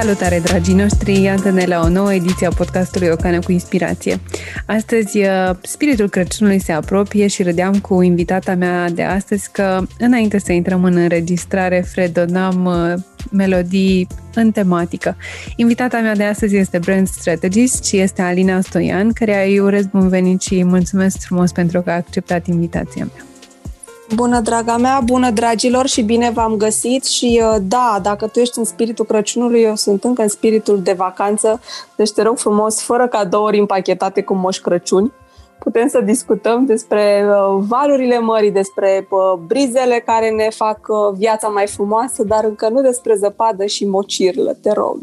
Salutare, dragii noștri! Iată-ne la o nouă ediție a podcastului O Cană cu Inspirație. Astăzi, uh, spiritul Crăciunului se apropie și râdeam cu invitata mea de astăzi că, înainte să intrăm în înregistrare, fredonam uh, melodii în tematică. Invitata mea de astăzi este brand strategist și este Alina Stoian, care îi urez bun venit și mulțumesc frumos pentru că a acceptat invitația mea. Bună, draga mea, bună, dragilor, și bine v-am găsit și uh, da, dacă tu ești în spiritul Crăciunului, eu sunt încă în spiritul de vacanță, deci te rog frumos, fără cadouri împachetate cu moș Crăciuni, putem să discutăm despre uh, valurile mării, despre uh, brizele care ne fac viața mai frumoasă, dar încă nu despre zăpadă și mocirlă, te rog.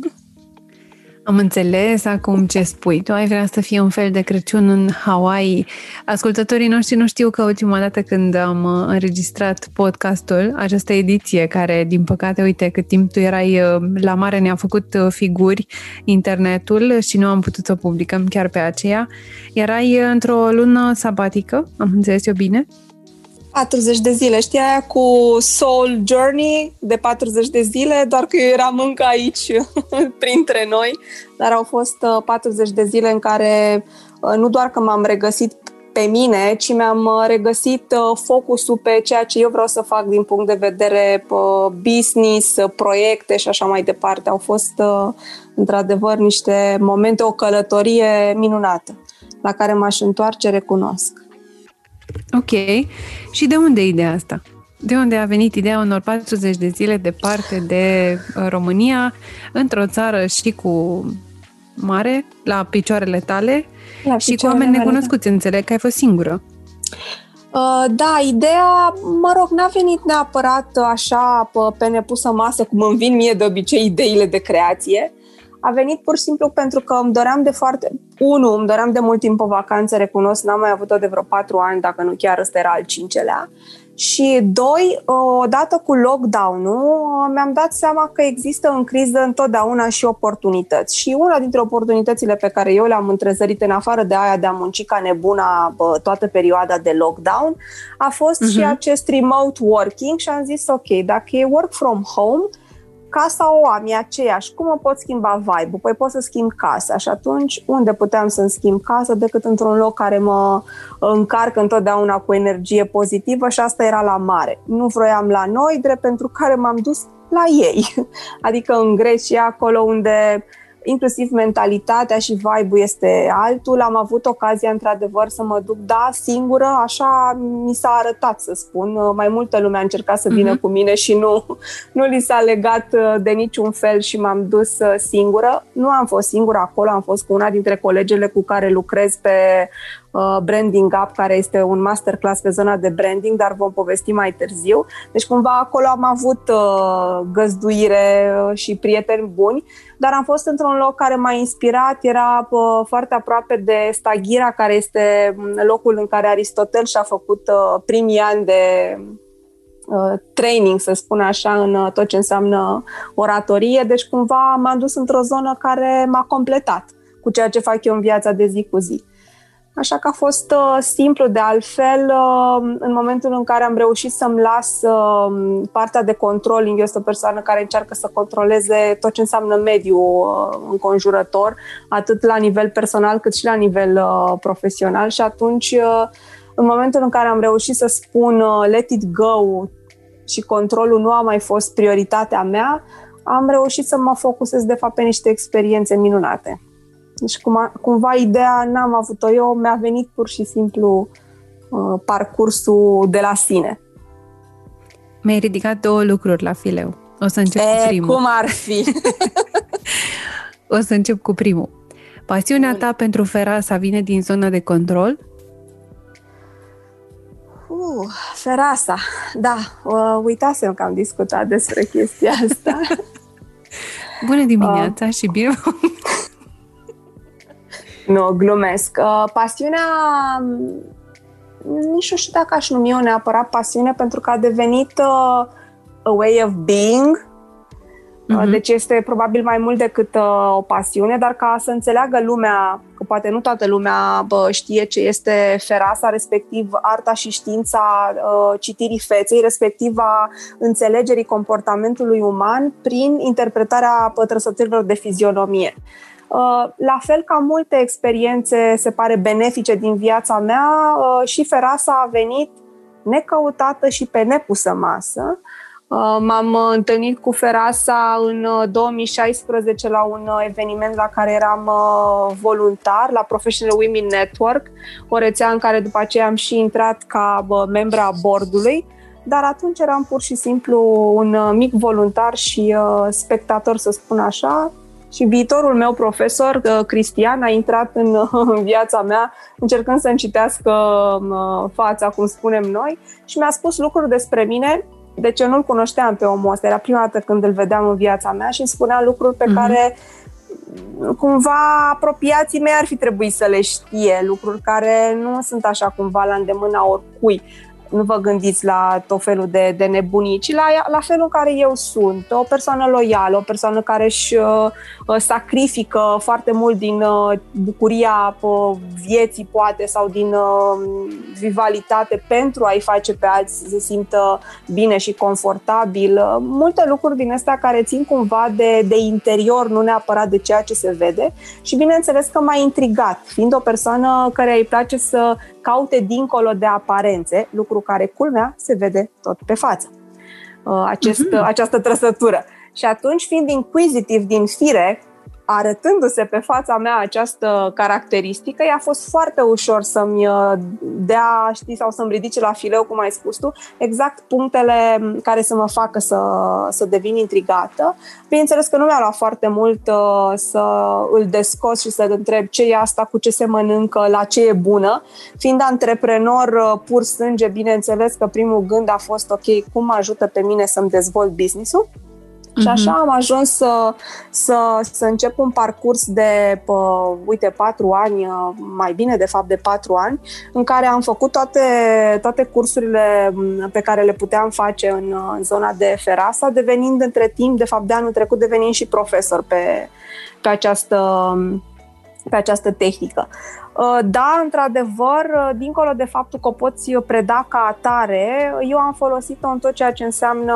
Am înțeles acum ce spui. Tu ai vrea să fie un fel de Crăciun în Hawaii. Ascultătorii noștri nu știu că ultima dată când am uh, înregistrat podcastul, această ediție, care, din păcate, uite, cât timp tu erai uh, la mare, ne-a făcut uh, figuri internetul și nu am putut să o publicăm chiar pe aceea. Erai într-o lună sabatică, am înțeles eu bine? 40 de zile. Știi aia cu Soul Journey de 40 de zile, doar că eu eram încă aici printre noi, dar au fost 40 uh, de zile în care uh, nu doar că m-am regăsit pe mine, ci mi-am uh, regăsit focusul pe ceea ce eu vreau să fac din punct de vedere business, proiecte și așa mai departe. Au fost într-adevăr niște momente, o călătorie minunată la care m-aș întoarce, recunosc. Ok. Și de unde e ideea asta? De unde a venit ideea unor 40 de zile departe de uh, România, într-o țară și cu mare, la picioarele tale la și cu oameni necunoscuți, înțeleg că ai fost singură. Uh, da, ideea, mă rog, n-a venit neapărat așa pe nepusă masă, cum îmi vin mie de obicei ideile de creație. A venit pur și simplu pentru că îmi doream de foarte... Unu, îmi doream de mult timp o vacanță, recunosc, n-am mai avut-o de vreo patru ani, dacă nu chiar ăsta era al cincelea. Și doi, odată cu lockdown-ul, mi-am dat seama că există în criză întotdeauna și oportunități. Și una dintre oportunitățile pe care eu le-am întrezărit în afară de aia de a munci ca nebuna bă, toată perioada de lockdown, a fost uh-huh. și mhm. acest remote working și am zis, ok, dacă e work from home, casa o am, e aceeași. Cum o pot schimba vibe-ul? Păi pot să schimb casa. Și atunci, unde puteam să-mi schimb casa decât într-un loc care mă încarcă întotdeauna cu energie pozitivă și asta era la mare. Nu vroiam la noi, drept pentru care m-am dus la ei. Adică în Grecia, acolo unde inclusiv mentalitatea și vibe-ul este altul. Am avut ocazia, într-adevăr, să mă duc, da, singură, așa mi s-a arătat, să spun. Mai multă lume a încercat să vină uh-huh. cu mine și nu, nu li s-a legat uh, de niciun fel și m-am dus uh, singură. Nu am fost singură acolo, am fost cu una dintre colegele cu care lucrez pe Uh, branding Up, care este un masterclass pe zona de branding, dar vom povesti mai târziu. Deci cumva acolo am avut uh, găzduire uh, și prieteni buni, dar am fost într-un loc care m-a inspirat, era foarte aproape de Stagira, care este um, locul în care Aristotel și-a făcut primii ani de training, să spun așa, în tot ce înseamnă oratorie, deci cumva m-am dus într-o zonă care m-a completat cu ceea ce fac eu în viața de zi cu zi. Așa că a fost uh, simplu de altfel. Uh, în momentul în care am reușit să-mi las uh, partea de controlling, eu sunt o persoană care încearcă să controleze tot ce înseamnă mediul uh, înconjurător, atât la nivel personal cât și la nivel uh, profesional și atunci uh, în momentul în care am reușit să spun uh, let it go și controlul nu a mai fost prioritatea mea, am reușit să mă focusez de fapt pe niște experiențe minunate. Deci cum, cumva ideea n-am avut-o eu, mi-a venit pur și simplu uh, parcursul de la sine. Mi-ai ridicat două lucruri la fileu. O să încep e, cu primul. cum ar fi? o să încep cu primul. Pasiunea ta pentru Ferasa vine din zona de control? Uh, Ferasa, da, uh, uitasem că am discutat despre chestia asta. Bună dimineața uh. și bine nu, glumesc. Uh, pasiunea, nici nu știu dacă aș numi o neapărat pasiune, pentru că a devenit uh, a way of being. Uh-huh. Deci este probabil mai mult decât uh, o pasiune, dar ca să înțeleagă lumea că poate nu toată lumea bă, știe ce este ferasa, respectiv arta și știința uh, citirii feței, respectiv a înțelegerii comportamentului uman prin interpretarea trăsăturilor de fizionomie. Uh, la fel ca multe experiențe, se pare, benefice din viața mea, uh, și Ferasa a venit necăutată și pe nepusă masă. Uh, m-am întâlnit cu Ferasa în 2016 la un eveniment la care eram voluntar, la Professional Women Network, o rețea în care după aceea am și intrat ca membra a bordului, dar atunci eram pur și simplu un mic voluntar și spectator, să spun așa, și viitorul meu profesor, uh, Cristian, a intrat în, în viața mea încercând să-mi citească uh, fața, cum spunem noi, și mi-a spus lucruri despre mine deci eu nu-l cunoșteam pe omul ăsta, era prima dată când îl vedeam în viața mea și îmi spunea lucruri pe mm-hmm. care cumva apropiații mei ar fi trebuit să le știe, lucruri care nu sunt așa cumva la îndemâna oricui nu vă gândiți la tot felul de, de nebunii, ci la, la felul în care eu sunt, o persoană loială, o persoană care își uh, uh, sacrifică foarte mult din uh, bucuria uh, vieții, poate, sau din uh, vivalitate pentru a-i face pe alții să se simtă bine și confortabil. Uh, multe lucruri din astea care țin cumva de, de interior, nu neapărat de ceea ce se vede. Și bineînțeles că m-a intrigat, fiind o persoană care îi place să caute dincolo de aparențe, lucru care, culmea, se vede tot pe față. Uh, acest, mm-hmm. Această trăsătură. Și atunci, fiind inquisitiv din fire, arătându-se pe fața mea această caracteristică, i-a fost foarte ușor să-mi uh, dea, știi, sau să-mi ridice la fileu, cum ai spus tu, exact punctele care să mă facă să, să devin intrigată. Bineînțeles că nu mi-a luat foarte mult uh, să îl descos și să-l întreb ce e asta, cu ce se mănâncă, la ce e bună. Fiind antreprenor uh, pur sânge, bineînțeles că primul gând a fost, ok, cum ajută pe mine să-mi dezvolt business-ul? Și așa mhm. am ajuns să, să, să încep un parcurs de, pă, uite, patru ani, mai bine de fapt de patru ani, în care am făcut toate, toate cursurile pe care le puteam face în, în zona de Ferasa, devenind între timp, de fapt de anul trecut, devenind și profesor pe, pe această pe această tehnică. Da, într-adevăr, dincolo de faptul că o poți preda ca atare, eu am folosit-o în tot ceea ce înseamnă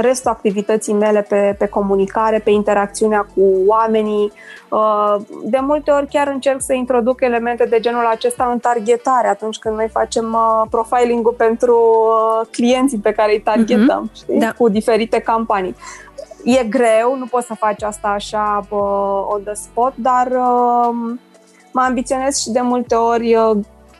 restul activității mele pe, pe comunicare, pe interacțiunea cu oamenii. Uh, de multe ori chiar încerc să introduc elemente de genul acesta în targetare atunci când noi facem uh, profiling-ul pentru uh, clienții pe care îi targetăm, mm-hmm. știi? Da. cu diferite campanii. E greu, nu poți să faci asta așa on the spot, dar mă ambiționez și de multe ori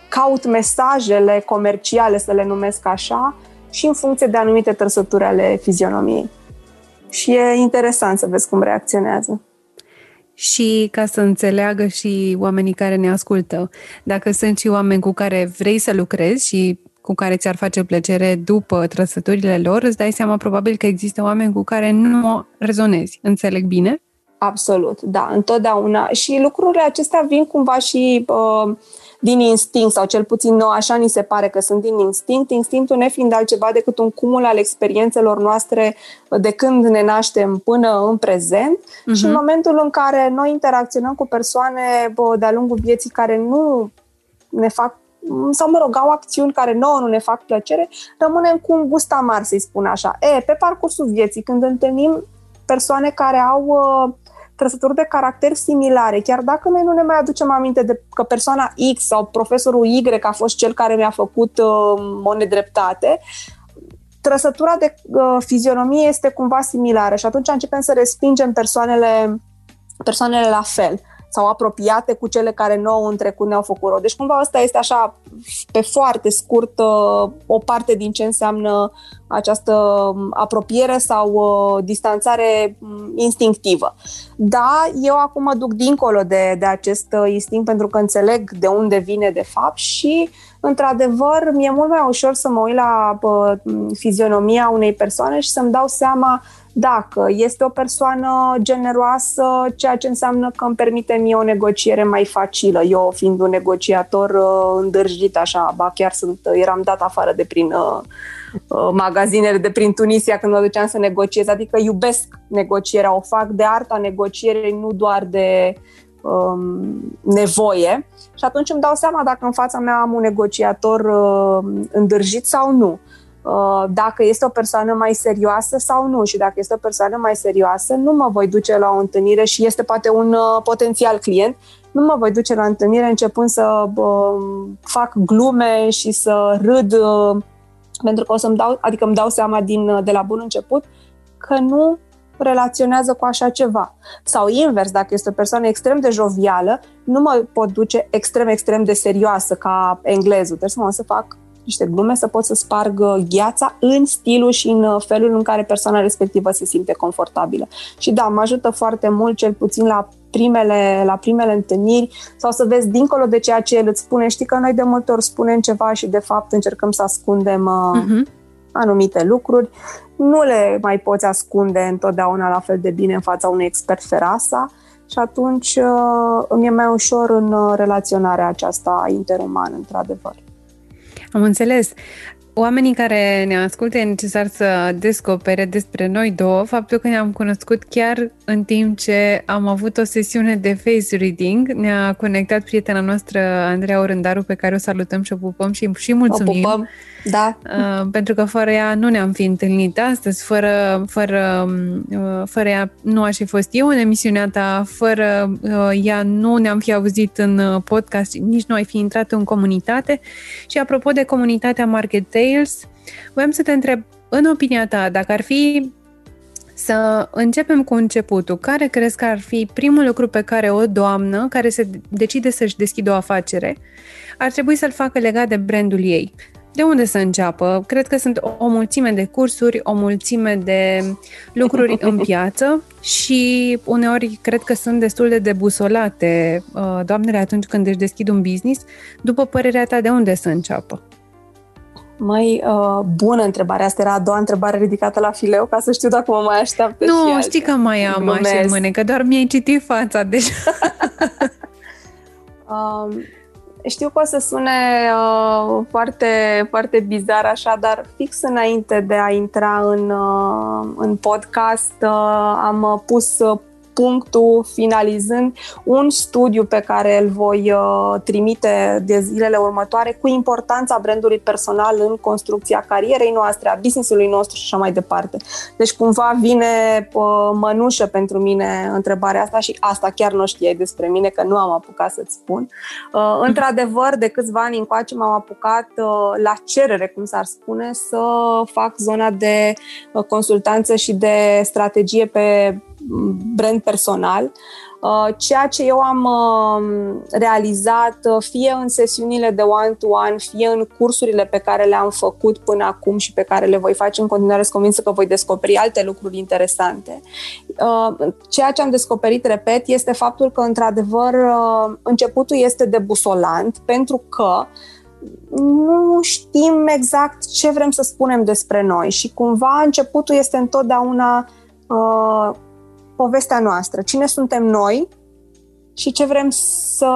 caut mesajele comerciale, să le numesc așa, și în funcție de anumite trăsături ale fizionomiei. Și e interesant să vezi cum reacționează. Și ca să înțeleagă și oamenii care ne ascultă, dacă sunt și oameni cu care vrei să lucrezi și cu care ți-ar face plăcere după trăsăturile lor, îți dai seama probabil că există oameni cu care nu rezonezi. Înțeleg bine? Absolut, da, întotdeauna. Și lucrurile acestea vin cumva și uh, din instinct, sau cel puțin nou, așa ni se pare că sunt din instinct, instinctul ne fiind altceva decât un cumul al experiențelor noastre de când ne naștem până în prezent uh-huh. și în momentul în care noi interacționăm cu persoane bă, de-a lungul vieții care nu ne fac sau, mă rog, au acțiuni care nouă nu ne fac plăcere, rămânem cu un gust amar, să-i spun așa. E, pe parcursul vieții, când întâlnim persoane care au uh, trăsături de caracter similare, chiar dacă noi nu ne mai aducem aminte de că persoana X sau profesorul Y a fost cel care mi-a făcut uh, o nedreptate, trăsătura de uh, fizionomie este cumva similară și atunci începem să respingem persoanele, persoanele la fel sau apropiate cu cele care nouă în trecut ne-au făcut rău. Deci cumva asta este așa, pe foarte scurt, uh, o parte din ce înseamnă această um, apropiere sau uh, distanțare um, instinctivă. Da, eu acum mă duc dincolo de, de acest uh, instinct pentru că înțeleg de unde vine de fapt și într-adevăr mi-e mult mai ușor să mă uit la fizionomia unei persoane și să-mi dau seama dacă este o persoană generoasă, ceea ce înseamnă că îmi permite mie o negociere mai facilă. Eu fiind un negociator uh, îndârjit așa, ba chiar sunt, eram dat afară de prin uh, uh, magazinele de prin Tunisia când mă duceam să negociez, adică iubesc negocierea, o fac de arta negocierei, nu doar de um, nevoie și atunci îmi dau seama dacă în fața mea am un negociator uh, îndârjit sau nu. Uh, dacă este o persoană mai serioasă sau nu și dacă este o persoană mai serioasă, nu mă voi duce la o întâlnire și este poate un uh, potențial client, nu mă voi duce la întâlnire începând să uh, fac glume și să râd uh, pentru că o să-mi dau, adică îmi dau seama din, uh, de la bun început că nu relaționează cu așa ceva. Sau invers, dacă este o persoană extrem de jovială, nu mă pot duce extrem, extrem de serioasă ca englezul. Trebuie să mă să fac niște glume, să pot să sparg uh, gheața în stilul și în uh, felul în care persoana respectivă se simte confortabilă. Și da, mă ajută foarte mult, cel puțin la primele, la primele întâlniri sau să vezi dincolo de ceea ce el îți spune. Știi că noi de multe ori spunem ceva și de fapt încercăm să ascundem uh-huh. anumite lucruri. Nu le mai poți ascunde întotdeauna la fel de bine în fața unui expert ferasa și atunci uh, îmi e mai ușor în uh, relaționarea aceasta interumană, într-adevăr. Am înțeles. Oamenii care ne ascultă e necesar să descopere despre noi două faptul că ne-am cunoscut chiar în timp ce am avut o sesiune de face reading. Ne-a conectat prietena noastră Andreea Orândaru pe care o salutăm și o pupăm și, și mulțumim. O pupăm, da. Uh, pentru că fără ea nu ne-am fi întâlnit astăzi, fără, fără, uh, fără ea nu aș fi fost eu în emisiunea ta, fără uh, ea nu ne-am fi auzit în uh, podcast, nici nu ai fi intrat în comunitate. Și apropo de comunitatea Market Tales, voiam să te întreb, în opinia ta, dacă ar fi să începem cu începutul. Care crezi că ar fi primul lucru pe care o doamnă care se decide să-și deschidă o afacere ar trebui să-l facă legat de brandul ei? De unde să înceapă? Cred că sunt o mulțime de cursuri, o mulțime de lucruri în piață și uneori cred că sunt destul de debusolate uh, doamnele atunci când își deschid un business. După părerea ta, de unde să înceapă? Mai uh, bună întrebare. Asta era a doua întrebare ridicată la fileu, ca să știu dacă mă mai așteaptă Nu, și știi că mai am așa în mâine, că doar mi-ai citit fața deja. um, știu că o să sune uh, foarte, foarte bizar așa, dar fix înainte de a intra în, uh, în podcast uh, am pus punctul finalizând un studiu pe care îl voi uh, trimite de zilele următoare cu importanța brandului personal în construcția carierei noastre, a business-ului nostru și așa mai departe. Deci cumva vine uh, mănușă pentru mine întrebarea asta și asta chiar nu știai despre mine, că nu am apucat să-ți spun. Uh, într-adevăr, de câțiva ani încoace m-am apucat la cerere, cum s-ar spune, să fac zona de consultanță și de strategie pe brand personal, uh, ceea ce eu am uh, realizat uh, fie în sesiunile de one-to-one, fie în cursurile pe care le-am făcut până acum și pe care le voi face în continuare, sunt convinsă că voi descoperi alte lucruri interesante. Ceea ce am descoperit, repet, este faptul că, într-adevăr, începutul este debusolant pentru că nu știm exact ce vrem să spunem despre noi și cumva începutul este întotdeauna povestea noastră, cine suntem noi și ce vrem să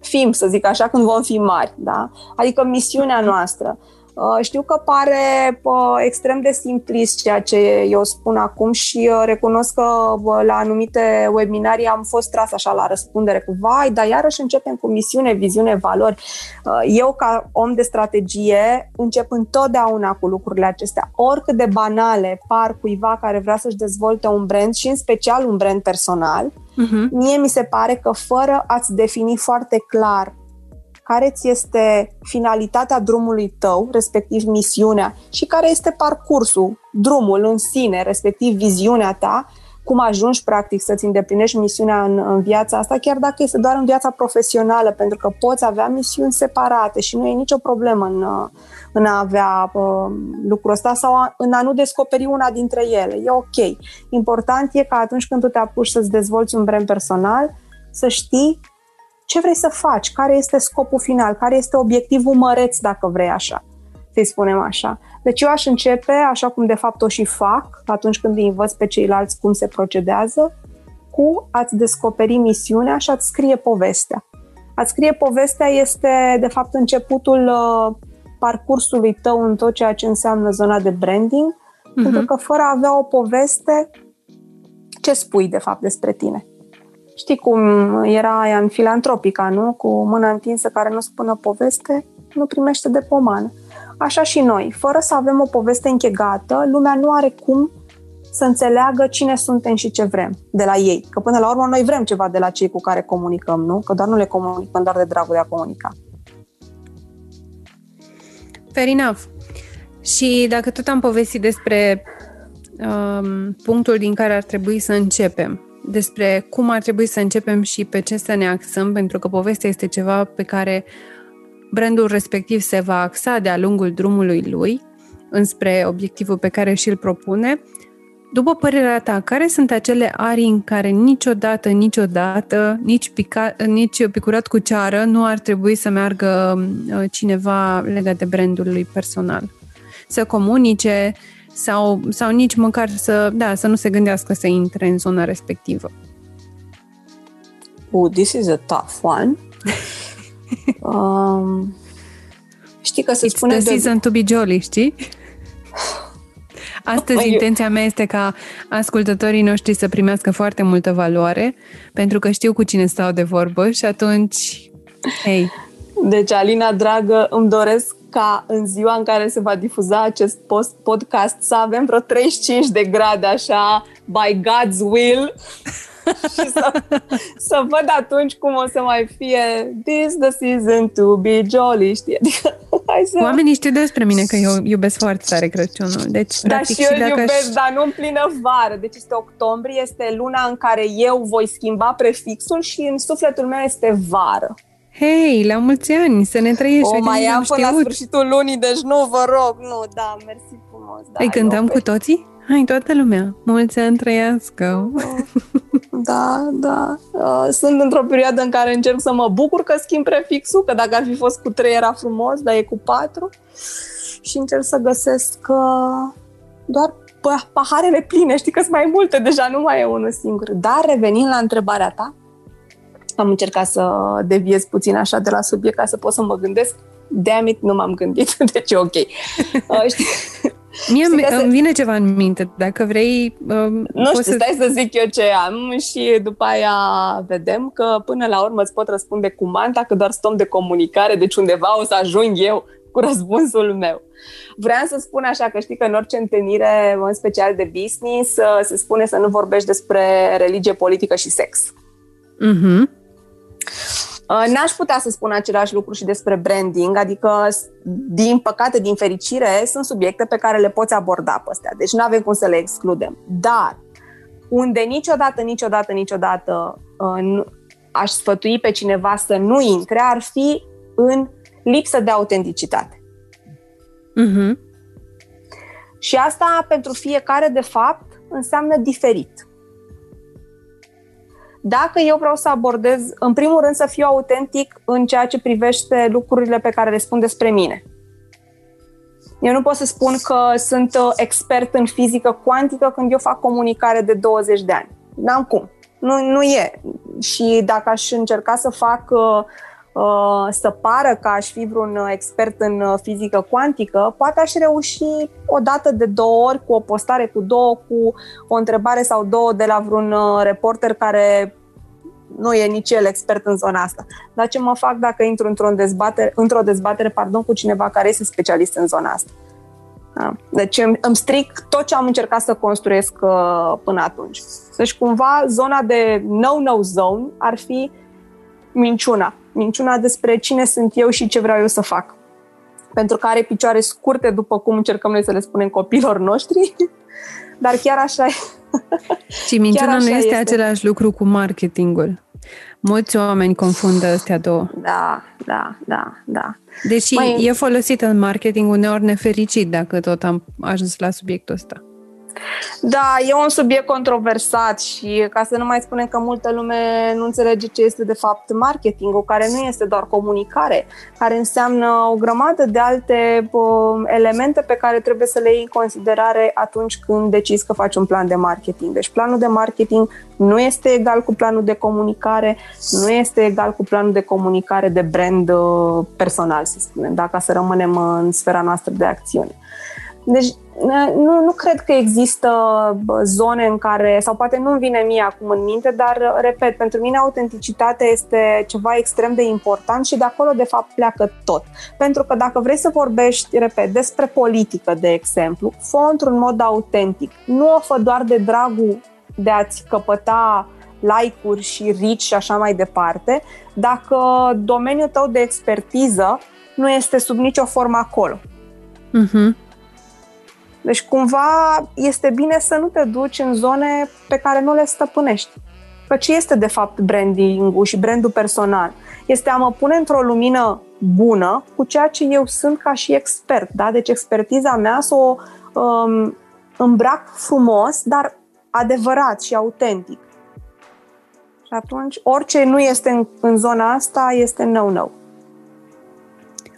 fim, să zic așa, când vom fi mari, da? Adică misiunea noastră. Uh, știu că pare extrem de simplist ceea ce eu spun acum și uh, recunosc că la anumite webinarii am fost tras așa la răspundere cu vai, dar iarăși începem cu misiune, viziune, valori. Uh, eu ca om de strategie încep întotdeauna cu lucrurile acestea, oricât de banale par cuiva care vrea să-și dezvolte un brand și în special un brand personal, uh-huh. mie mi se pare că fără a-ți defini foarte clar care ți este finalitatea drumului tău, respectiv misiunea, și care este parcursul, drumul în sine, respectiv viziunea ta, cum ajungi practic să-ți îndeplinești misiunea în, în viața asta, chiar dacă este doar în viața profesională, pentru că poți avea misiuni separate și nu e nicio problemă în, în a avea uh, lucrul ăsta sau a, în a nu descoperi una dintre ele. E ok. Important e că atunci când tu te apuci să-ți dezvolți un brand personal, să știi ce vrei să faci, care este scopul final, care este obiectivul măreț, dacă vrei așa, să-i spunem așa. Deci eu aș începe, așa cum de fapt o și fac, atunci când îi învăț pe ceilalți cum se procedează, cu a-ți descoperi misiunea și a-ți scrie povestea. A-ți scrie povestea este, de fapt, începutul uh, parcursului tău în tot ceea ce înseamnă zona de branding, uh-huh. pentru că fără a avea o poveste, ce spui, de fapt, despre tine? Știi cum era aia în filantropica, nu? Cu mâna întinsă care nu spună poveste, nu primește de pomană. Așa și noi, fără să avem o poveste închegată, lumea nu are cum să înțeleagă cine suntem și ce vrem de la ei. Că până la urmă noi vrem ceva de la cei cu care comunicăm, nu? Că doar nu le comunicăm doar de dragul de a comunica. Fair enough. Și dacă tot am povestit despre um, punctul din care ar trebui să începem, despre cum ar trebui să începem și pe ce să ne axăm, pentru că povestea este ceva pe care brandul respectiv se va axa de-a lungul drumului lui înspre obiectivul pe care și-l propune. După părerea ta, care sunt acele arii în care niciodată, niciodată, nici, pica, nici picurat cu ceară nu ar trebui să meargă uh, cineva legat de brandul lui personal? Să comunice sau, sau nici măcar să, da, să nu se gândească să intre în zona respectivă? Oh, this is a tough one. um, știi că se It's spune... the de... season to be jolly, știi? Astăzi oh, intenția mea este ca ascultătorii noștri să primească foarte multă valoare, pentru că știu cu cine stau de vorbă și atunci, hei. Deci, Alina, dragă, îmi doresc ca în ziua în care se va difuza acest post podcast să avem vreo 35 de grade așa, by God's will, și să, să văd atunci cum o să mai fie this the season to be jolly, știi? Adică, hai să... Oamenii știu despre mine că eu iubesc foarte tare Crăciunul. Deci, da, și eu și dacă iubesc, aș... dar nu în plină vară. Deci este octombrie, este luna în care eu voi schimba prefixul și în sufletul meu este vară. Hei, la mulți ani, să ne trăiești. O mai am până la sfârșitul lunii, deci nu, vă rog, nu, da, mersi frumos. Da, Îi cântăm cu toții? Hai, toată lumea, mulți ani trăiască. Da, da. Uh, sunt într-o perioadă în care încerc să mă bucur că schimb prefixul, că dacă ar fi fost cu 3 era frumos, dar e cu 4. Și încerc să găsesc uh, doar paharele pline, știi că sunt mai multe, deja nu mai e unul singur. Dar revenind la întrebarea ta, am încercat să deviez puțin așa de la subiect ca să pot să mă gândesc. Damn it, nu m-am gândit, deci e ok. Uh, știi? Mie îmi, îmi vine ceva în minte, dacă vrei... Um, nu știu, să... stai să zic eu ce am și după aia vedem că până la urmă îți pot răspunde cu manta, că doar stăm de comunicare, deci undeva o să ajung eu cu răspunsul meu. Vreau să spun așa că știi că în orice întâlnire, în special de business, uh, se spune să nu vorbești despre religie, politică și sex. Mhm. Uh, n-aș putea să spun același lucru și despre branding, adică, din păcate, din fericire, sunt subiecte pe care le poți aborda pe astea, deci nu avem cum să le excludem. Dar, unde niciodată, niciodată, niciodată uh, aș sfătui pe cineva să nu intre, ar fi în lipsă de autenticitate. Uh-huh. Și asta, pentru fiecare, de fapt, înseamnă diferit. Dacă eu vreau să abordez, în primul rând să fiu autentic în ceea ce privește lucrurile pe care le spun despre mine. Eu nu pot să spun că sunt uh, expert în fizică cuantică când eu fac comunicare de 20 de ani. N-am cum. Nu, nu e. Și dacă aș încerca să fac uh, uh, să pară că aș fi vreun expert în fizică cuantică, poate aș reuși o dată de două ori cu o postare cu două, cu o întrebare sau două de la vreun reporter care nu e nici el expert în zona asta. Dar ce mă fac dacă intru într-o dezbatere, într-o dezbatere pardon, cu cineva care este specialist în zona asta? Da. Deci îmi, îmi stric tot ce am încercat să construiesc uh, până atunci. Deci cumva zona de no-no zone ar fi minciuna. Minciuna despre cine sunt eu și ce vreau eu să fac. Pentru că are picioare scurte, după cum încercăm noi să le spunem copilor noștri, dar chiar așa e. Și minciuna nu este, este același lucru cu marketingul. Mulți oameni confundă astea două. Da, da, da, da. Deși Mai... e folosit în marketing uneori nefericit dacă tot am ajuns la subiectul ăsta. Da, e un subiect controversat și ca să nu mai spunem că multă lume nu înțelege ce este de fapt marketingul, care nu este doar comunicare, care înseamnă o grămadă de alte uh, elemente pe care trebuie să le iei în considerare atunci când decizi că faci un plan de marketing. Deci planul de marketing nu este egal cu planul de comunicare, nu este egal cu planul de comunicare de brand uh, personal, să spunem, dacă să rămânem în sfera noastră de acțiune. Deci nu, nu cred că există zone în care, sau poate nu-mi vine mie acum în minte, dar, repet, pentru mine autenticitatea este ceva extrem de important și de acolo, de fapt, pleacă tot. Pentru că dacă vrei să vorbești, repet, despre politică, de exemplu, fă într-un mod autentic. Nu o fă doar de dragul de a-ți căpăta like-uri și reach și așa mai departe, dacă domeniul tău de expertiză nu este sub nicio formă acolo. Uh-huh. Deci cumva este bine să nu te duci în zone pe care nu le stăpânești. Că ce este de fapt branding-ul și brandul personal? Este a mă pune într-o lumină bună cu ceea ce eu sunt ca și expert. Da? Deci expertiza mea să o um, îmbrac frumos, dar adevărat și autentic. Și atunci orice nu este în, în zona asta este no-no.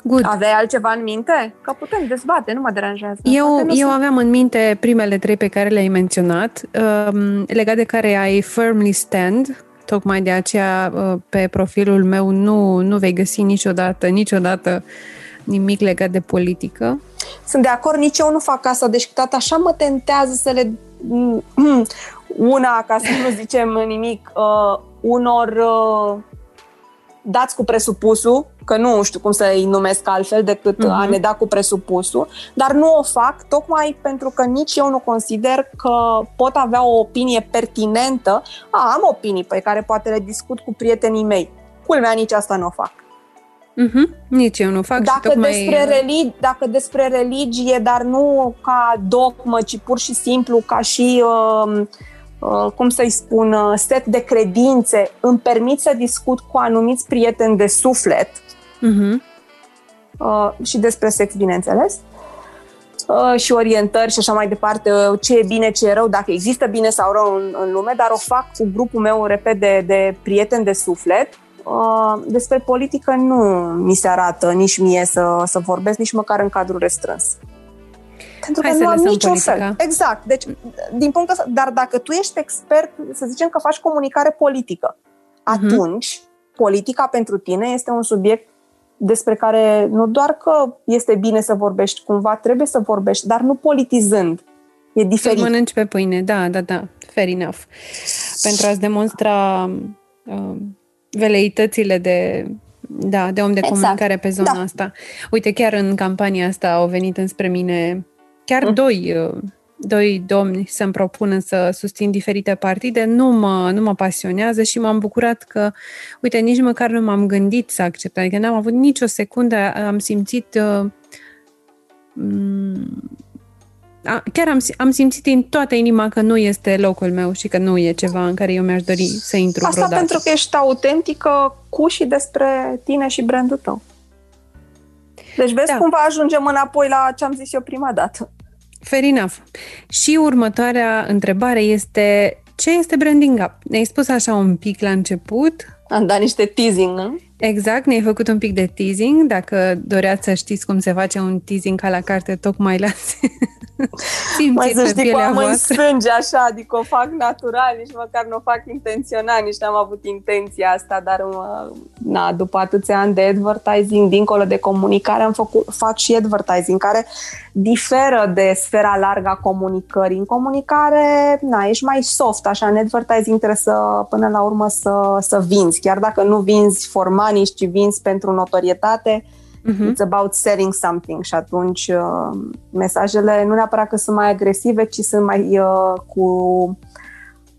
Good. Aveai altceva în minte? Că putem dezbate, nu mă deranjează. Eu, eu sunt... aveam în minte primele trei pe care le-ai menționat, um, legat de care ai firmly stand, tocmai de aceea uh, pe profilul meu nu, nu vei găsi niciodată, niciodată nimic legat de politică. Sunt de acord, nici eu nu fac asta, deci tot așa mă tentează să le una, ca să nu zicem nimic, uh, unor uh, dați cu presupusul, că nu știu cum să-i numesc altfel decât uh-huh. a ne da cu presupusul, dar nu o fac tocmai pentru că nici eu nu consider că pot avea o opinie pertinentă. A, am opinii pe care poate le discut cu prietenii mei. Culmea, nici asta nu o fac. Uh-huh. Nici eu nu fac dacă, și tocmai... despre religi- dacă despre religie, dar nu ca dogmă, ci pur și simplu ca și uh, Uh, cum să-i spun, uh, set de credințe îmi permit să discut cu anumiți prieteni de suflet uh-huh. și despre sex, bineînțeles, uh, și orientări și așa mai departe, ce e bine, ce e rău, dacă există bine sau rău în, în lume, dar o fac cu grupul meu, repet, de, de prieteni de suflet. Despre politică nu mi se arată nici mie să, să vorbesc, nici măcar în cadrul restrâns. Pentru Hai că nu am niciun politica. fel. Exact. Deci, din punctul ăsta, dar dacă tu ești expert, să zicem că faci comunicare politică, uh-huh. atunci politica pentru tine este un subiect despre care nu doar că este bine să vorbești, cumva trebuie să vorbești, dar nu politizând. E diferit. Să mănânci pe pâine, da, da, da, fair enough. Pentru a-ți demonstra uh, veleitățile de da, de om de exact. comunicare pe zona da. asta. Uite, chiar în campania asta au venit înspre mine chiar mm. doi, uh, doi domni să-mi propună să susțin diferite partide, nu mă, nu mă pasionează și m-am bucurat că, uite, nici măcar nu m-am gândit să accept, adică n-am avut nicio secundă, am simțit uh, chiar am, am simțit în toată inima că nu este locul meu și că nu e ceva în care eu mi-aș dori să intru Asta vreodată. pentru că ești autentică cu și despre tine și brandul tău. Deci vezi da. cum va ajungem înapoi la ce am zis eu prima dată. Fair enough. Și următoarea întrebare este ce este branding up? Ne-ai spus așa un pic la început. Am dat niște teasing, nu? Exact, ne-ai făcut un pic de teasing. Dacă doreați să știți cum se face un teasing ca la carte, tocmai la Mai să știi că am în sânge așa, adică o fac natural, nici măcar nu o fac intenționat, nici n-am avut intenția asta, dar na, după atâția ani de advertising, dincolo de comunicare, am făcut, fac și advertising, care diferă de sfera largă a comunicării. În comunicare, na, ești mai soft, așa, în advertising trebuie să, până la urmă, să, să vinzi. Chiar dacă nu vinzi formani, ci vinzi pentru notorietate, Uh-huh. It's about selling something și atunci uh, mesajele nu neapărat că sunt mai agresive, ci sunt mai uh, cu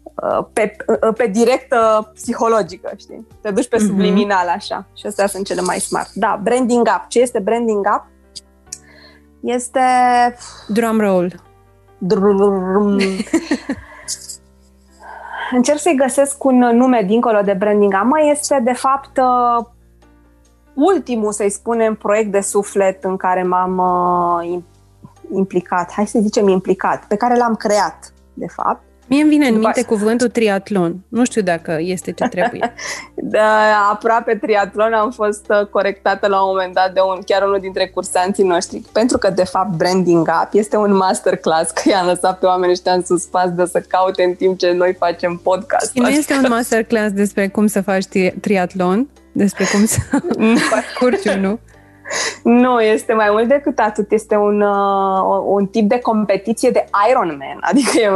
uh, pe, uh, pe directă psihologică, știi? Te duci pe uh-huh. subliminal așa și astea sunt cele mai smart. Da, branding up. Ce este branding up? Este... Drum roll. Drum. Încerc să-i găsesc un nume dincolo de branding up. Mai este, de fapt, uh, ultimul, să-i spunem, proiect de suflet în care m-am uh, implicat, hai să zicem implicat, pe care l-am creat, de fapt. Mie îmi vine în minte cuvântul triatlon. Nu știu dacă este ce trebuie. da, aproape triatlon am fost uh, corectată la un moment dat de un, chiar unul dintre cursanții noștri, pentru că, de fapt, branding up este un masterclass, că i-am lăsat pe oameni ăștia în suspas de să caute în timp ce noi facem podcast. Și nu este un masterclass despre cum să faci triatlon? Despre cum să parcurgi nu? Nu, este mai mult decât atât. Este un, uh, un tip de competiție de Ironman, adică e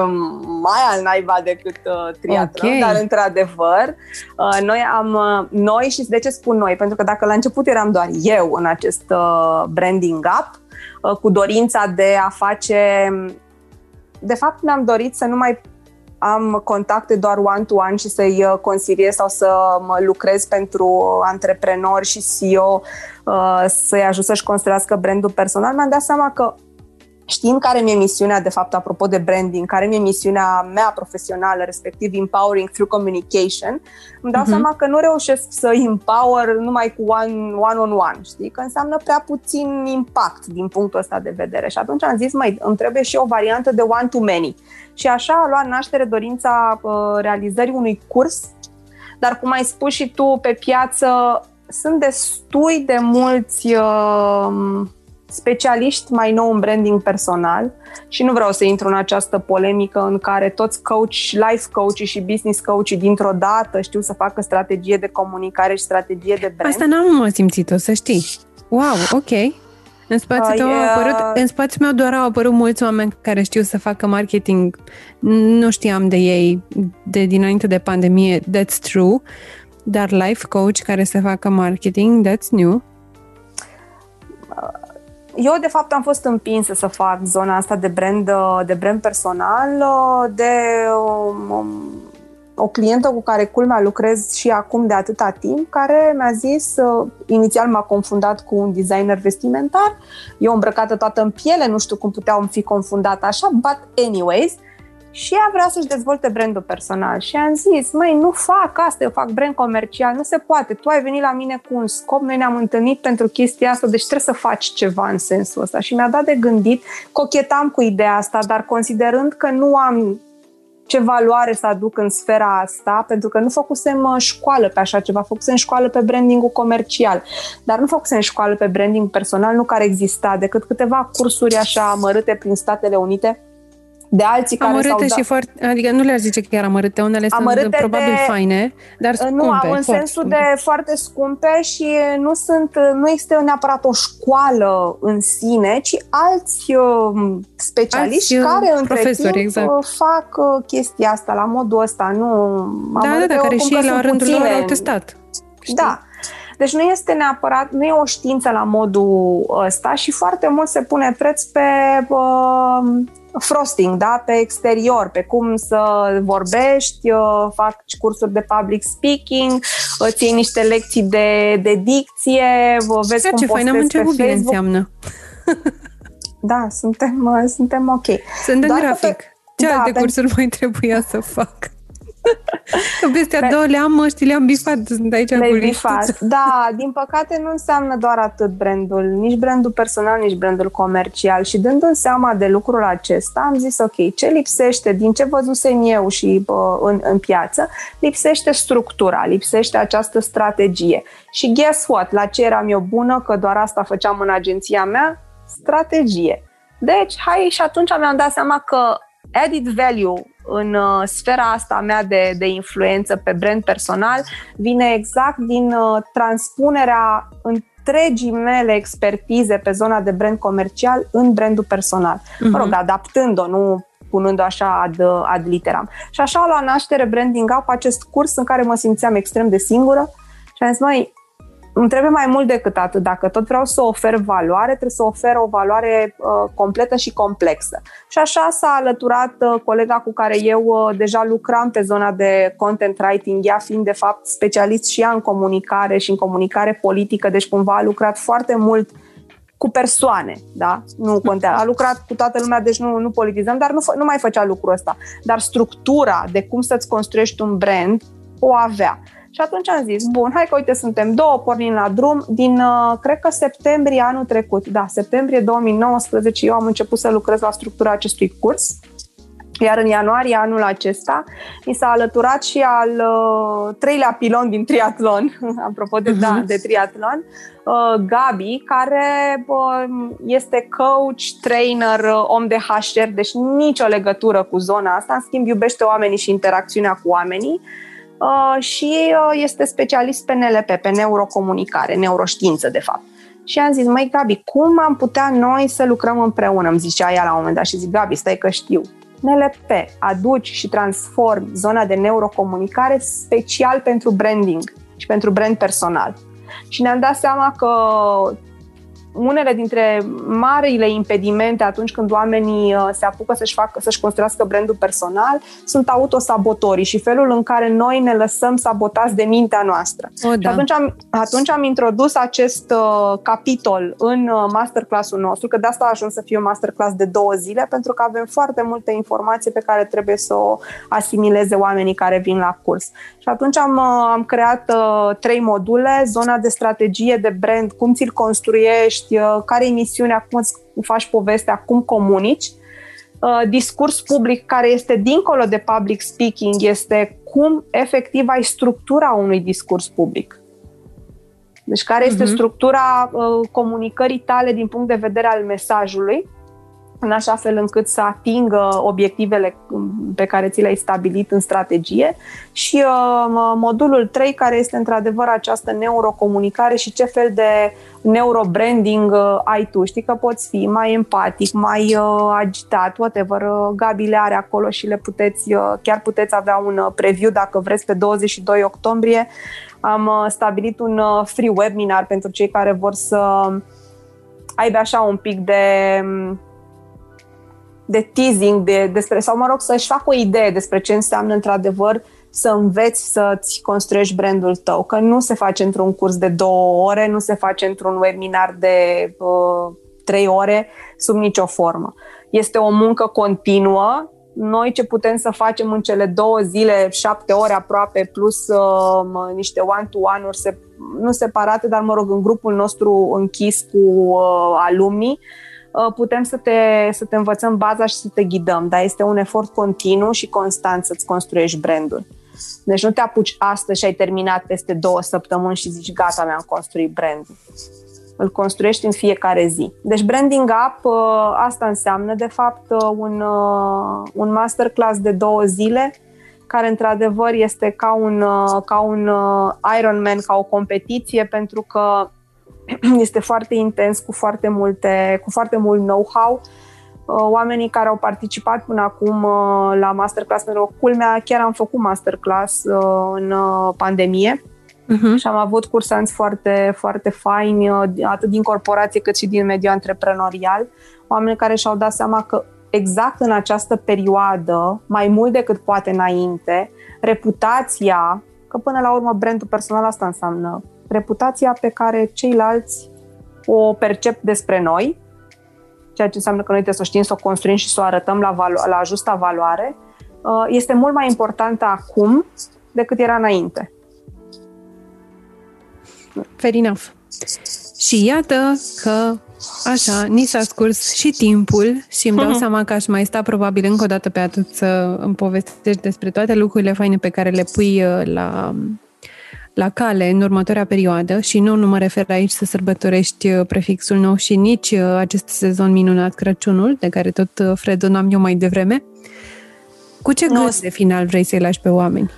mai al naiba decât uh, triatlon, okay. dar într-adevăr, uh, noi am, uh, noi și de ce spun noi? Pentru că dacă la început eram doar eu în acest uh, branding up, uh, cu dorința de a face de fapt mi-am dorit să nu mai am contacte doar one-to-one și să-i uh, consiliez sau să mă lucrez pentru antreprenori și CEO uh, să-i ajut să-și construiască brandul personal, mi-am dat seama că știind care mi-e misiunea, de fapt, apropo de branding, care mi-e misiunea mea profesională, respectiv empowering through communication, îmi dau uh-huh. seama că nu reușesc să empower numai cu one, one-on-one, știi? Că înseamnă prea puțin impact din punctul ăsta de vedere. Și atunci am zis, mai îmi trebuie și o variantă de one-to-many. Și așa a luat naștere dorința uh, realizării unui curs, dar cum ai spus și tu, pe piață sunt destui de mulți uh, specialiști mai nou în branding personal și nu vreau să intru în această polemică în care toți coach, life coach și business coach dintr-o dată știu să facă strategie de comunicare și strategie de brand. Asta n-am simțit-o, să știi. Wow, ok. În spațiul, uh, apărut, în spațiul meu doar au apărut mulți oameni care știu să facă marketing. Nu știam de ei de dinainte de pandemie, that's true. Dar life coach care să facă marketing, that's new. Eu, de fapt, am fost împinsă să fac zona asta de brand, de brand personal de um, um, o clientă cu care culmea lucrez și acum de atâta timp, care mi-a zis, uh, inițial m-a confundat cu un designer vestimentar, eu îmbrăcată toată în piele, nu știu cum puteau fi confundat așa, but anyways, uh, și ea vrea să-și dezvolte brandul personal. Și am zis, măi, nu fac asta, eu fac brand comercial, nu se poate, tu ai venit la mine cu un scop, noi ne-am întâlnit pentru chestia asta, deci trebuie să faci ceva în sensul ăsta. Și mi-a dat de gândit, cochetam cu ideea asta, dar considerând că nu am ce valoare să aduc în sfera asta, pentru că nu făcusem uh, școală pe așa ceva, făcusem școală pe branding comercial, dar nu făcusem școală pe branding personal, nu care exista, decât câteva cursuri așa amărâte prin Statele Unite, de alții care amărâte s-au dat... și foarte, adică nu le-aș zice că chiar amărâte, unele amărâte sunt probabil de, faine, dar scumpe. Nu, în sensul scumpe. de foarte scumpe și nu sunt, nu există neapărat o școală în sine, ci alți uh, specialiști alți, uh, care între timp exact. Uh, fac chestia asta la modul ăsta, nu Da, da, da, care și la rândul lor au testat. Știi? Da. Deci nu este neapărat, nu e o știință la modul ăsta și foarte mult se pune preț pe uh, frosting, da, pe exterior, pe cum să vorbești, fac cursuri de public speaking, ții niște lecții de, de dicție, vezi Ceea cum ce fain, am început bine înseamnă. da, suntem, suntem ok. Sunt în grafic. Pe, Ce da, alte cursuri mai trebuia să fac? Că peste a două le-am, știi, le-am bifat, sunt aici le bifat. Da, din păcate nu înseamnă doar atât brandul, nici brandul personal, nici brandul comercial și dându-mi seama de lucrul acesta, am zis, ok, ce lipsește din ce văzusem eu și bă, în, în piață, lipsește structura, lipsește această strategie. Și guess what? La ce eram eu bună, că doar asta făceam în agenția mea? Strategie. Deci, hai, și atunci mi-am dat seama că added value în uh, sfera asta mea de, de influență pe brand personal vine exact din uh, transpunerea întregii mele expertize pe zona de brand comercial în brandul personal. Uh-huh. Mă rog, adaptând-o, nu punând-o așa ad, ad literam. Și așa la naștere Branding Up, acest curs în care mă simțeam extrem de singură și am zis, măi, îmi trebuie mai mult decât atât. Dacă tot vreau să ofer valoare, trebuie să ofer o valoare uh, completă și complexă. Și așa s-a alăturat uh, colega cu care eu uh, deja lucram pe zona de content writing, ea fiind de fapt specialist și ea în comunicare și în comunicare politică, deci cumva a lucrat foarte mult cu persoane, da? Nu contează. A lucrat cu toată lumea, deci nu, nu politizăm, dar nu, nu mai făcea lucrul ăsta. Dar structura de cum să-ți construiești un brand o avea. Și atunci am zis, bun, hai că uite, suntem două, pornim la drum. Din, uh, cred că septembrie anul trecut, da, septembrie 2019, eu am început să lucrez la structura acestui curs. Iar în ianuarie anul acesta mi s-a alăturat și al uh, treilea pilon din triatlon, apropo de, uh-huh. da, mhm. de triatlon, uh, Gabi, care uh, este coach, trainer, uh, om de HR, deci nicio legătură cu zona asta, în schimb iubește oamenii și interacțiunea cu oamenii Uh, și uh, este specialist pe NLP, pe neurocomunicare, neuroștiință de fapt. Și am zis, mai Gabi, cum am putea noi să lucrăm împreună? Îmi zicea ea la un moment dat și zic, Gabi, stai că știu. NLP, aduci și transformi zona de neurocomunicare special pentru branding și pentru brand personal. Și ne-am dat seama că unele dintre marile impedimente atunci când oamenii uh, se apucă să-și, facă, să-și construiască brandul personal sunt autosabotorii și felul în care noi ne lăsăm sabotați de mintea noastră. O, da. Și atunci am, atunci am introdus acest uh, capitol în uh, masterclass-ul nostru, că de asta a ajuns să fie un masterclass de două zile, pentru că avem foarte multe informații pe care trebuie să o asimileze oamenii care vin la curs. Și atunci am, uh, am creat uh, trei module, zona de strategie de brand, cum ți-l construiești, uh, care e misiunea, cum îți faci povestea, cum comunici. Uh, discurs public care este dincolo de public speaking este cum efectiv ai structura unui discurs public. Deci care este uh-huh. structura uh, comunicării tale din punct de vedere al mesajului în așa fel încât să atingă obiectivele pe care ți le-ai stabilit în strategie și uh, modulul 3 care este într-adevăr această neurocomunicare și ce fel de neurobranding uh, ai tu. Știi că poți fi mai empatic, mai uh, agitat, whatever. Uh, Gabi le are acolo și le puteți, uh, chiar puteți avea un uh, preview dacă vreți pe 22 octombrie. Am uh, stabilit un uh, free webinar pentru cei care vor să aibă așa un pic de um, de teasing de, despre, sau mă rog, să-și facă o idee despre ce înseamnă într-adevăr să înveți să-ți construiești brandul tău, că nu se face într-un curs de două ore, nu se face într-un webinar de uh, trei ore, sub nicio formă. Este o muncă continuă. Noi ce putem să facem în cele două zile, șapte ore aproape, plus uh, niște one-to-one-uri, se, nu separate, dar mă rog, în grupul nostru închis cu uh, alumnii, Uh, putem să te, să te învățăm baza și să te ghidăm, dar este un efort continuu și constant să-ți construiești brandul. Deci nu te apuci astăzi și ai terminat peste două săptămâni și zici gata, mi-am construit brandul. Îl construiești în fiecare zi. Deci branding up, uh, asta înseamnă de fapt uh, un, un masterclass de două zile care într-adevăr este ca un, ca un Ironman, ca o competiție, pentru că este foarte intens, cu foarte, multe, cu foarte mult know-how. Uh, oamenii care au participat până acum uh, la masterclass, pentru că culmea, chiar am făcut masterclass uh, în pandemie uh-huh. și am avut cursanți foarte, foarte faini, atât din corporație cât și din mediul antreprenorial, oameni care și-au dat seama că exact în această perioadă, mai mult decât poate înainte, reputația, că până la urmă brandul personal asta înseamnă reputația pe care ceilalți o percep despre noi, ceea ce înseamnă că noi trebuie să știm să o construim și să o arătăm la, valo- la justa valoare, uh, este mult mai importantă acum decât era înainte. Fair enough. Și iată că Așa, ni s-a scurs și timpul și îmi dau uh-huh. seama că aș mai sta probabil încă o dată pe atât să îmi povestești despre toate lucrurile faine pe care le pui uh, la la cale în următoarea perioadă și nu, nu mă refer aici să sărbătorești uh, prefixul nou și nici uh, acest sezon minunat Crăciunul, de care tot uh, fredonam eu mai devreme. Cu ce gând de final vrei să-i lași pe oameni?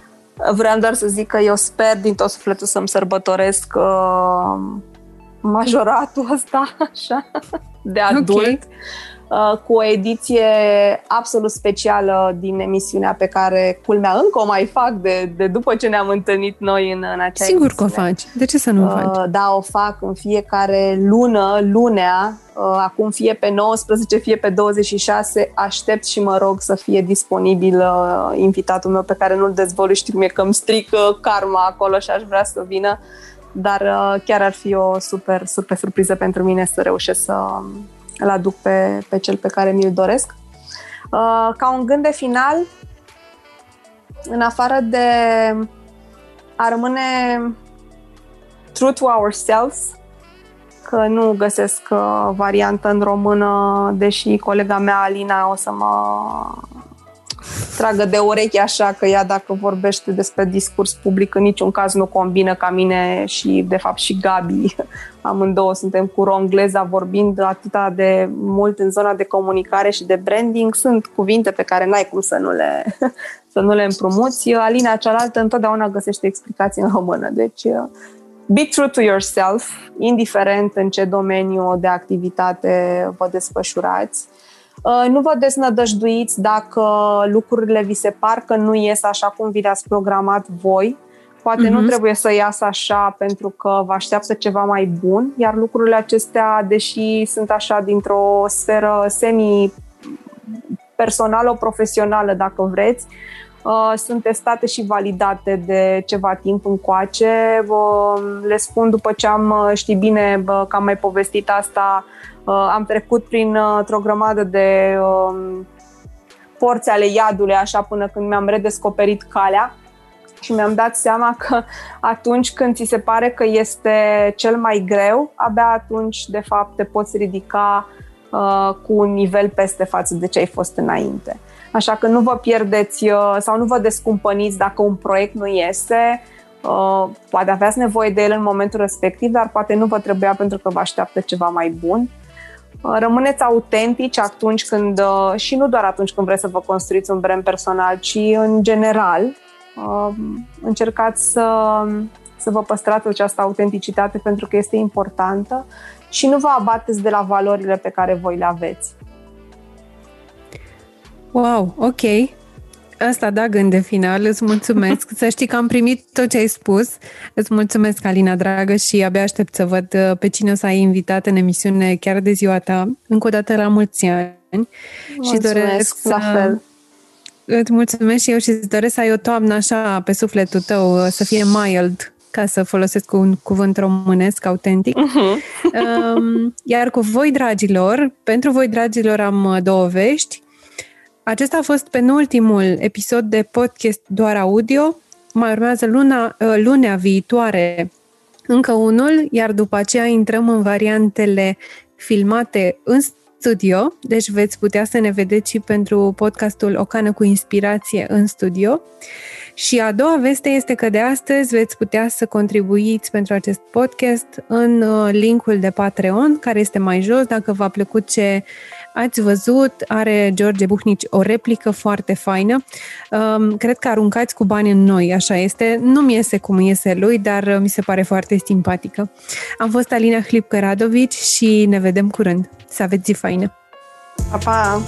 Vreau doar să zic că eu sper din tot sufletul să-mi sărbătoresc uh, majoratul ăsta, așa, de adult. Okay. Uh, cu o ediție absolut specială din emisiunea pe care, culmea, încă o mai fac de, de după ce ne-am întâlnit noi în, în acea Sigur emisiune. că o faci. De ce să nu o uh, faci? Da, o fac în fiecare lună, lunea, uh, acum fie pe 19, fie pe 26, aștept și mă rog să fie disponibil invitatul meu pe care nu-l dezvălui, știu cum e că îmi strică karma acolo și aș vrea să vină, dar chiar ar fi o super, super surpriză pentru mine să reușesc să îl aduc pe, pe cel pe care mi-l doresc. Uh, ca un gând de final, în afară de a rămâne true to ourselves, că nu găsesc uh, variantă în română, deși colega mea, Alina, o să mă tragă de urechi așa că ea dacă vorbește despre discurs public în niciun caz nu combină ca mine și de fapt și Gabi. Amândouă suntem cu rongleza vorbind atâta de mult în zona de comunicare și de branding. Sunt cuvinte pe care n-ai cum să nu le, să nu le împrumuți. Alina cealaltă întotdeauna găsește explicații în română. Deci be true to yourself, indiferent în ce domeniu de activitate vă desfășurați. Uh, nu vă deznădăjduiți dacă lucrurile vi se par că nu ies așa cum vi le-ați programat voi. Poate uh-huh. nu mhm. trebuie să iasă așa pentru că vă așteaptă ceva mai bun, iar lucrurile acestea, deși sunt așa dintr-o sferă semi personală, profesională, dacă vreți, Uh, sunt testate și validate de ceva timp încoace. Uh, le spun după ce am, uh, știi bine că am mai povestit asta, am trecut prin o grămadă de um, porți ale iadului, așa până când mi-am redescoperit calea și mi-am dat seama că atunci când ți se pare că este cel mai greu, abia atunci, de fapt, te poți ridica uh, cu un nivel peste față de ce ai fost înainte. Așa că nu vă pierdeți uh, sau nu vă descumpăniți dacă un proiect nu iese. Uh, poate aveați nevoie de el în momentul respectiv, dar poate nu vă trebuia pentru că vă așteaptă ceva mai bun. Uh, rămâneți autentici atunci când, și nu doar atunci când vreți să vă construiți un brand personal, ci în general. Încercați să, să vă păstrați această autenticitate pentru că este importantă și nu vă abateți de la valorile pe care voi le aveți. Wow, ok. Asta da gând de final, îți mulțumesc. Să știi că am primit tot ce ai spus. Îți mulțumesc, Alina, dragă, și abia aștept să văd uh, pe cine o să ai invitat în emisiune chiar de ziua ta. Încă o dată la mulți ani. Mulțumesc, și doresc la fel. Îți mulțumesc și eu și îți doresc să ai o toamnă așa pe sufletul tău, uh, să fie mild, ca să folosesc un cuvânt românesc autentic. Uh-huh. Iar cu voi, dragilor, pentru voi, dragilor, am uh, două vești. Acesta a fost penultimul episod de podcast doar audio. Mai urmează luna, uh, lunea viitoare încă unul, iar după aceea intrăm în variantele filmate în studio, deci veți putea să ne vedeți și pentru podcastul O cană cu inspirație în studio. Și a doua veste este că de astăzi veți putea să contribuiți pentru acest podcast în uh, linkul de Patreon, care este mai jos. Dacă v-a plăcut ce Ați văzut, are George Buhnici o replică foarte faină. Um, cred că aruncați cu bani în noi, așa este. Nu mi iese cum iese lui, dar mi se pare foarte simpatică. Am fost Alina Hlipcă Radovici și ne vedem curând. Să aveți zi faină! Pa, pa!